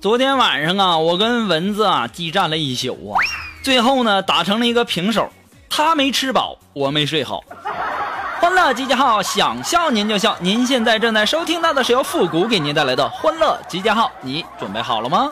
昨天晚上啊，我跟蚊子啊激战了一宿啊，最后呢打成了一个平手，他没吃饱，我没睡好。欢乐集结号，想笑您就笑。您现在正在收听到的是由复古给您带来的欢乐集结号，你准备好了吗？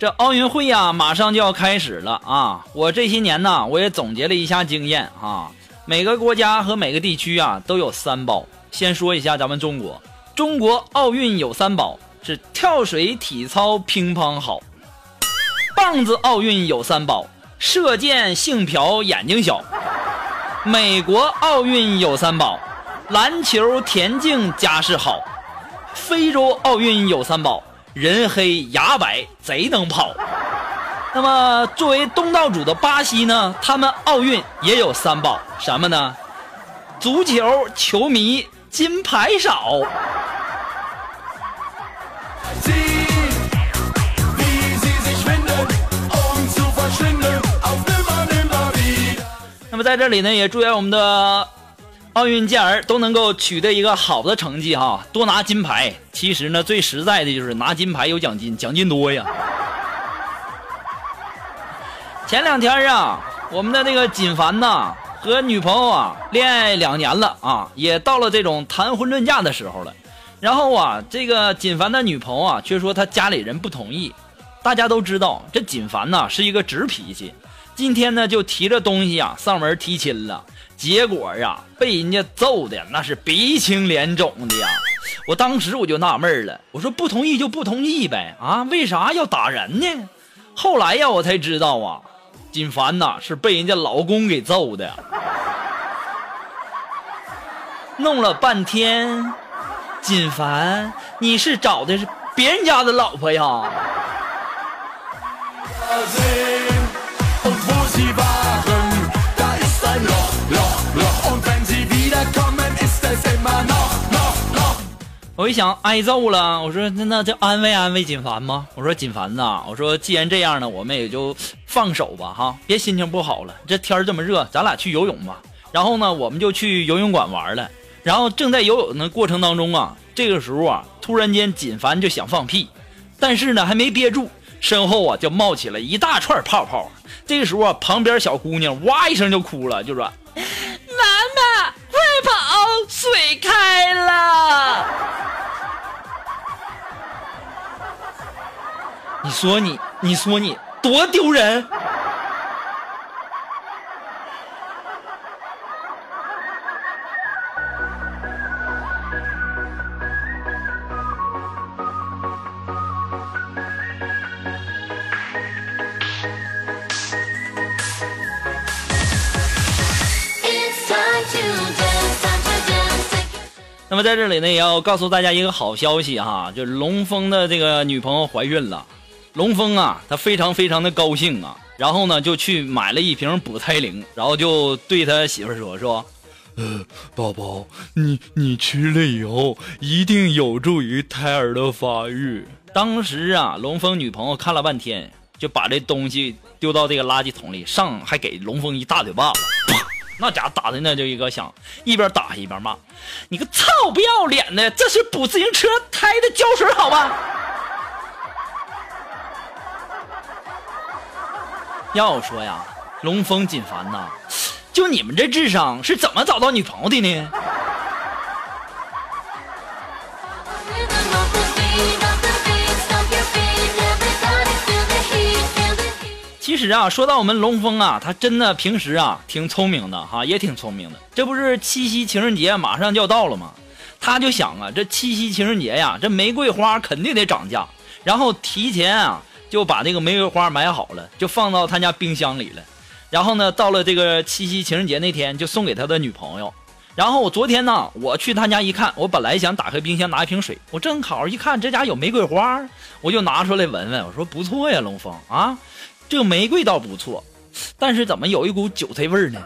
这奥运会呀，马上就要开始了啊！我这些年呢，我也总结了一下经验啊。每个国家和每个地区啊，都有三宝。先说一下咱们中国，中国奥运有三宝是跳水、体操、乒乓好。棒子奥运有三宝，射箭、性嫖、眼睛小。美国奥运有三宝，篮球、田径、家世好。非洲奥运有三宝。人黑牙白贼能跑，那么作为东道主的巴西呢？他们奥运也有三宝，什么呢？足球球迷金牌少。那么在这里呢，也祝愿我们的。奥运健儿都能够取得一个好的成绩哈，多拿金牌。其实呢，最实在的就是拿金牌有奖金，奖金多呀。前两天啊，我们的那个锦凡呐和女朋友啊恋爱两年了啊，也到了这种谈婚论嫁的时候了。然后啊，这个锦凡的女朋友啊却说他家里人不同意。大家都知道这锦凡呐是一个直脾气，今天呢就提着东西啊上门提亲了。结果呀，被人家揍的那是鼻青脸肿的呀！我当时我就纳闷了，我说不同意就不同意呗，啊，为啥要打人呢？后来呀，我才知道啊，锦凡呐是被人家老公给揍的，弄了半天，锦凡，你是找的是别人家的老婆呀？我一想挨揍了，我说那那就安慰安慰锦凡吗？我说锦凡呐，我说既然这样呢，我们也就放手吧哈，别心情不好了。这天这么热，咱俩去游泳吧。然后呢，我们就去游泳馆玩了。然后正在游泳的过程当中啊，这个时候啊，突然间锦凡就想放屁，但是呢还没憋住，身后啊就冒起了一大串泡泡。这个时候啊，旁边小姑娘哇一声就哭了，就说：“，水开了！”你说你，你说你多丢人！那么在这里呢，也要告诉大家一个好消息哈，就是龙峰的这个女朋友怀孕了。龙峰啊，他非常非常的高兴啊，然后呢，就去买了一瓶补胎灵，然后就对他媳妇说说，呃，宝宝，你你吃了以后，一定有助于胎儿的发育。当时啊，龙峰女朋友看了半天，就把这东西丢到这个垃圾桶里，上还给龙峰一大嘴巴子，那家伙打的那就一个响，一边打一边骂，你个臭不要脸的，这是补自行车胎的胶水好吧？要说呀，龙峰锦凡呐，就你们这智商是怎么找到女朋友的呢？其实啊，说到我们龙峰啊，他真的平时啊挺聪明的哈，也挺聪明的。这不是七夕情人节马上就要到了吗？他就想啊，这七夕情人节呀，这玫瑰花肯定得涨价，然后提前啊就把这个玫瑰花买好了，就放到他家冰箱里了。然后呢，到了这个七夕情人节那天，就送给他的女朋友。然后我昨天呢，我去他家一看，我本来想打开冰箱拿一瓶水，我正好一看这家有玫瑰花，我就拿出来闻闻，我说不错呀，龙峰啊，这个玫瑰倒不错，但是怎么有一股韭菜味儿呢？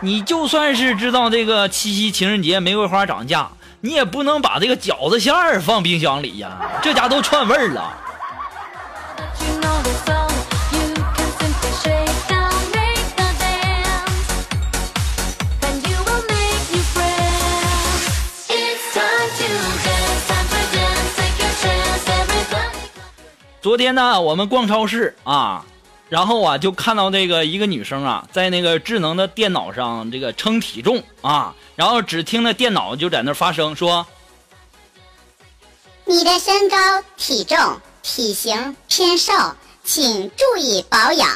你就算是知道这个七夕情人节玫瑰花涨价，你也不能把这个饺子馅儿放冰箱里呀，这家都串味儿了。昨天呢，我们逛超市啊。然后啊，就看到那个一个女生啊，在那个智能的电脑上这个称体重啊，然后只听那电脑就在那发声说：“你的身高、体重、体型偏瘦，请注意保养。”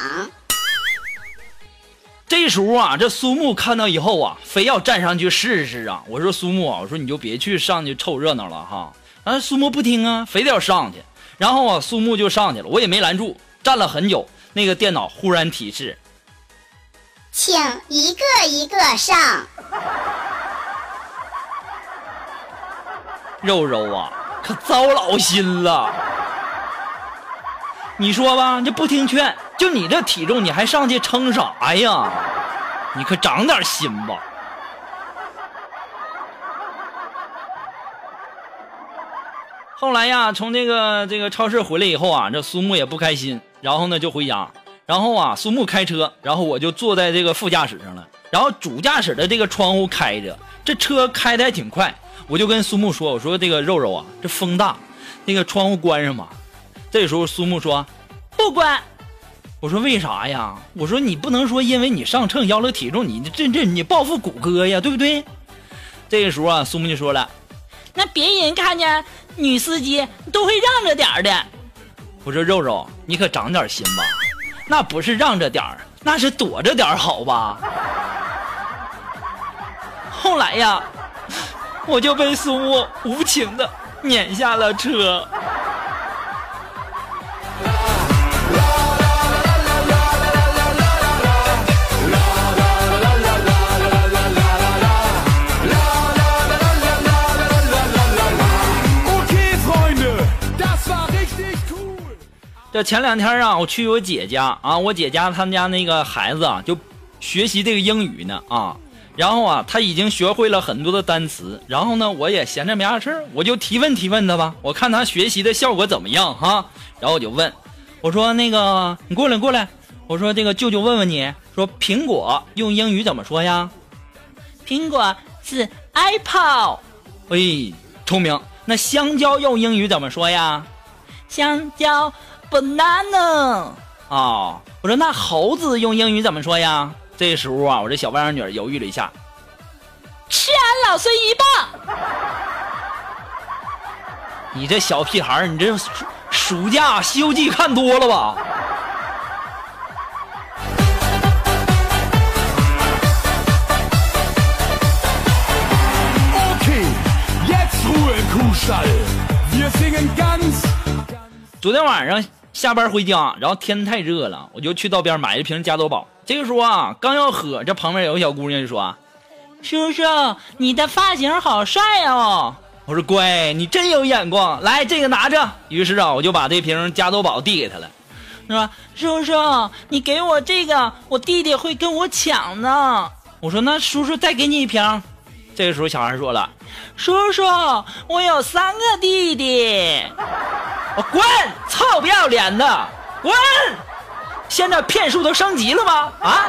这时候啊，这苏木看到以后啊，非要站上去试试啊。我说苏木啊，我说你就别去上去凑热闹了哈。啊，苏木不听啊，非得要上去。然后啊，苏木就上去了，我也没拦住，站了很久。那个电脑忽然提示，请一个一个上。肉肉啊，可糟老心了。你说吧，这不听劝，就你这体重，你还上去撑啥呀？你可长点心吧。后来呀，从这个这个超市回来以后啊，这苏木也不开心。然后呢，就回家。然后啊，苏木开车，然后我就坐在这个副驾驶上了。然后主驾驶的这个窗户开着，这车开的还挺快。我就跟苏木说：“我说这个肉肉啊，这风大，那个窗户关上吧。”这时候苏木说：“不关。”我说：“为啥呀？”我说：“你不能说因为你上秤要了体重，你这这你报复谷歌呀，对不对？”这个时候啊，苏木就说了：“那别人看见女司机都会让着点儿的。”我说肉肉，你可长点心吧，那不是让着点儿，那是躲着点儿，好吧？后来呀，我就被苏无情的撵下了车。这前两天啊，我去我姐家啊，我姐家他们家那个孩子啊，就学习这个英语呢啊，然后啊，他已经学会了很多的单词，然后呢，我也闲着没啥事儿，我就提问提问他吧，我看他学习的效果怎么样哈，然后我就问，我说那个你过来过来，我说这个舅舅问问你说苹果用英语怎么说呀？苹果是 apple，哎，聪明。那香蕉用英语怎么说呀？香蕉。Banana 啊，我说那猴子用英语怎么说呀？这时候啊，我这小外甥女犹豫了一下，吃俺老孙一棒！你这小屁孩你这暑假《西游记》看多了吧？昨天晚上。下班回家，然后天太热了，我就去道边买一瓶加多宝。这个时候啊，刚要喝，这旁边有个小姑娘就说：“叔叔，你的发型好帅哦！”我说：“乖，你真有眼光，来这个拿着。”于是啊，我就把这瓶加多宝递给她了，说：“叔叔，你给我这个，我弟弟会跟我抢呢。”我说：“那叔叔再给你一瓶。”这个时候小孩说了：“叔叔，我有三个弟弟。”我滚！臭不要脸的，滚！现在骗术都升级了吗？啊！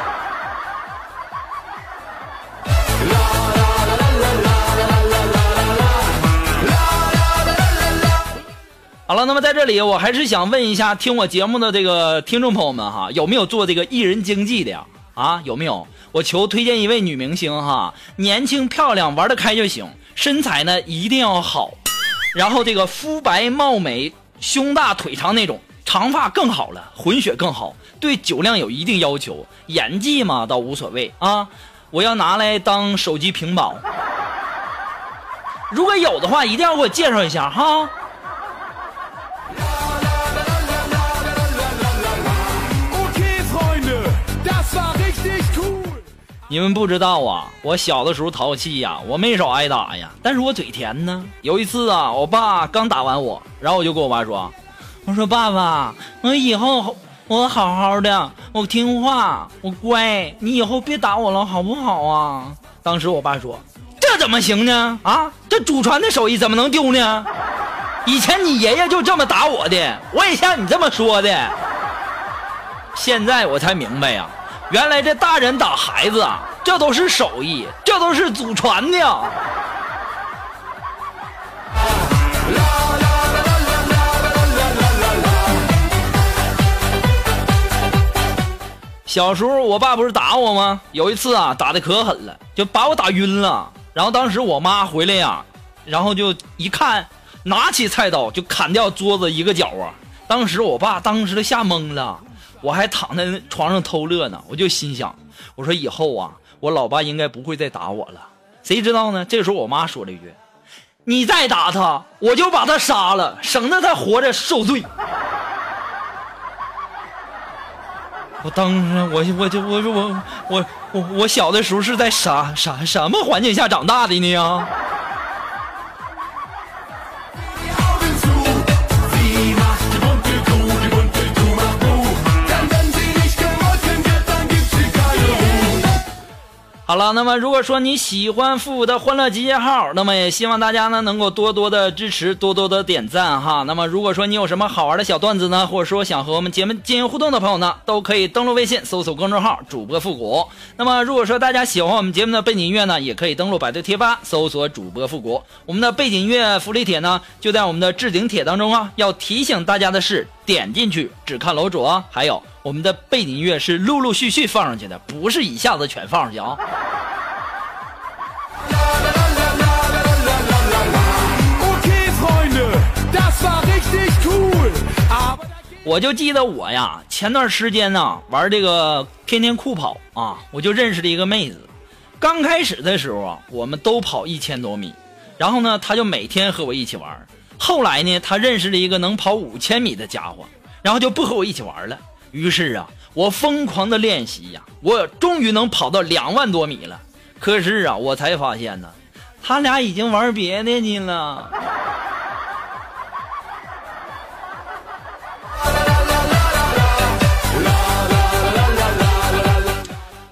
好了，那么在这里，我还是想问一下听我节目的这个听众朋友们哈，有没有做这个艺人经济的呀？啊，有没有？我求推荐一位女明星哈，年轻漂亮，玩得开就行，身材呢一定要好，然后这个肤白貌美。胸大腿长那种长发更好了，混血更好，对酒量有一定要求，演技嘛倒无所谓啊。我要拿来当手机屏保，如果有的话，一定要给我介绍一下哈。你们不知道啊，我小的时候淘气呀，我没少挨打呀，但是我嘴甜呢。有一次啊，我爸刚打完我，然后我就跟我爸说：“我说爸爸，我以后我好好的，我听话，我乖，你以后别打我了，好不好啊？”当时我爸说：“这怎么行呢？啊，这祖传的手艺怎么能丢呢？以前你爷爷就这么打我的，我也像你这么说的。现在我才明白呀。”原来这大人打孩子啊，这都是手艺，这都是祖传的。小时候我爸不是打我吗？有一次啊，打的可狠了，就把我打晕了。然后当时我妈回来呀，然后就一看，拿起菜刀就砍掉桌子一个角啊。当时我爸当时都吓懵了。我还躺在床上偷乐呢，我就心想，我说以后啊，我老爸应该不会再打我了。谁知道呢？这时候我妈说了一句：“你再打他，我就把他杀了，省得他活着受罪。”我当时，我我就我说我我我我小的时候是在啥啥什么环境下长大的呢？好了，那么如果说你喜欢复古的欢乐集结号，那么也希望大家呢能够多多的支持，多多的点赞哈。那么如果说你有什么好玩的小段子呢，或者说想和我们节目进行互动的朋友呢，都可以登录微信搜索公众号主播复古。那么如果说大家喜欢我们节目的背景音乐呢，也可以登录百度贴吧搜索主播复古。我们的背景音乐福利帖呢就在我们的置顶帖当中啊。要提醒大家的是，点进去只看楼主啊，还有。我们的背景音乐是陆陆续续放上去的，不是一下子全放上去啊。我就记得我呀，前段时间呢玩这个天天酷跑啊，我就认识了一个妹子。刚开始的时候啊，我们都跑一千多米，然后呢，她就每天和我一起玩。后来呢，她认识了一个能跑五千米的家伙，然后就不和我一起玩了。于是啊，我疯狂的练习呀，我终于能跑到两万多米了。可是啊，我才发现呢，他俩已经玩别的去了。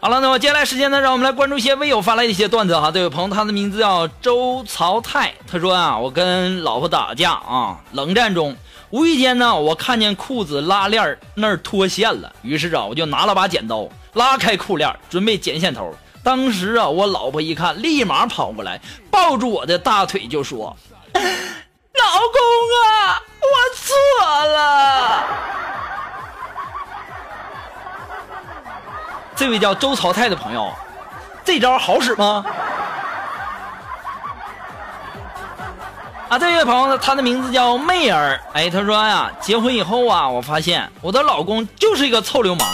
好了，那么接下来时间呢，让我们来关注一些微友发来的一些段子哈。这位朋友，他的名字叫周曹泰，他说啊，我跟老婆打架啊，冷战中。无意间呢，我看见裤子拉链那儿脱线了，于是啊，我就拿了把剪刀拉开裤链，准备剪线头。当时啊，我老婆一看，立马跑过来，抱住我的大腿就说：“老公啊，我错了。”这位叫周朝泰的朋友，这招好使吗？啊，这位朋友呢，他的名字叫媚儿。哎，他说呀，结婚以后啊，我发现我的老公就是一个臭流氓。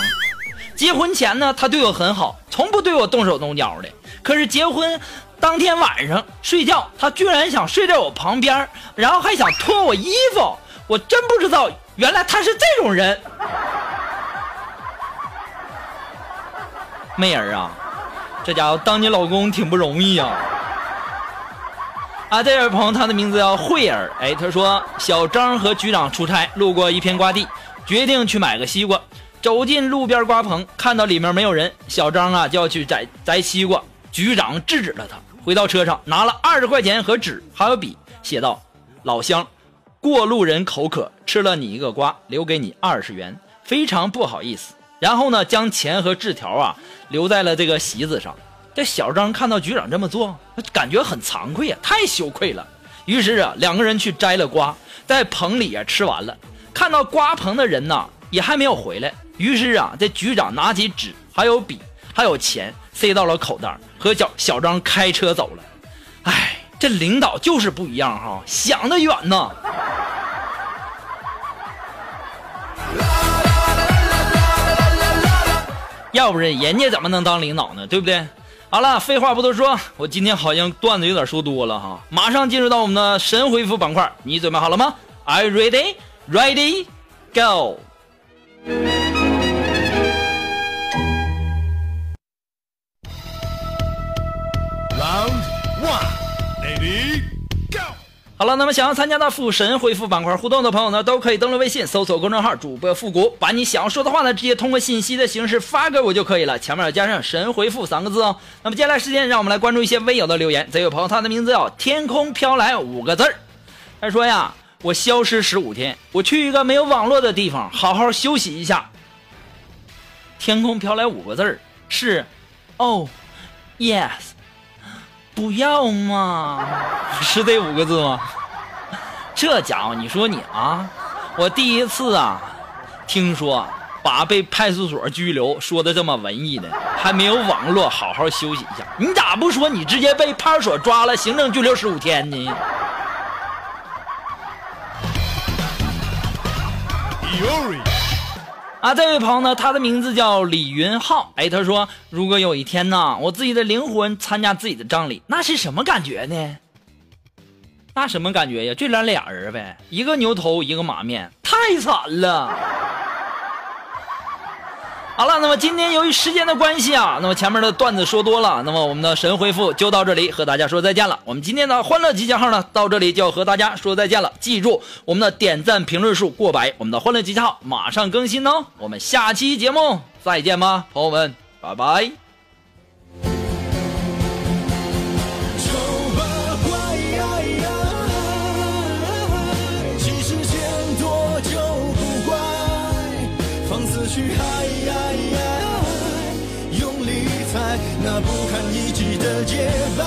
结婚前呢，他对我很好，从不对我动手动脚的。可是结婚当天晚上睡觉，他居然想睡在我旁边，然后还想脱我衣服。我真不知道，原来他是这种人。妹儿啊，这家伙当你老公挺不容易呀。啊，这位朋友，他的名字叫慧儿。哎，他说小张和局长出差，路过一片瓜地，决定去买个西瓜。走进路边瓜棚，看到里面没有人，小张啊就要去摘摘西瓜。局长制止了他，回到车上拿了二十块钱和纸还有笔，写道：“老乡，过路人口渴，吃了你一个瓜，留给你二十元，非常不好意思。”然后呢，将钱和字条啊留在了这个席子上。这小张看到局长这么做，感觉很惭愧呀，太羞愧了。于是啊，两个人去摘了瓜，在棚里啊吃完了。看到瓜棚的人呢，也还没有回来。于是啊，这局长拿起纸，还有笔，还有钱，塞到了口袋，和小小张开车走了。哎，这领导就是不一样哈，想得远呐。要不然人家怎么能当领导呢？对不对？好了，废话不多说，我今天好像段子有点说多了哈，马上进入到我们的神回复板块，你准备好了吗？Are you ready? Ready? Go! 了，那么想要参加到复神回复板块互动的朋友呢，都可以登录微信搜索公众号“主播复古”，把你想要说的话呢，直接通过信息的形式发给我就可以了，前面要加上“神回复”三个字哦。那么接下来时间，让我们来关注一些微友的留言。这位朋友他的名字叫“天空飘来”五个字儿，他说呀：“我消失十五天，我去一个没有网络的地方，好好休息一下。”天空飘来五个字儿是，哦，yes。不要嘛，是这五个字吗？这家伙，你说你啊，我第一次啊，听说把被派出所拘留说的这么文艺的，还没有网络，好好休息一下。你咋不说你直接被派出所抓了，行政拘留十五天呢？啊，这位朋友呢，他的名字叫李云浩。哎，他说，如果有一天呢，我自己的灵魂参加自己的葬礼，那是什么感觉呢？那什么感觉呀？就咱俩人呗，一个牛头，一个马面，太惨了。好了，那么今天由于时间的关系啊，那么前面的段子说多了，那么我们的神回复就到这里，和大家说再见了。我们今天的欢乐集结号呢，到这里就要和大家说再见了。记住，我们的点赞评论数过百，我们的欢乐集结号马上更新哦。我们下期节目再见吧，朋友们，拜拜。去嗨，用力踩那不堪一击的洁白，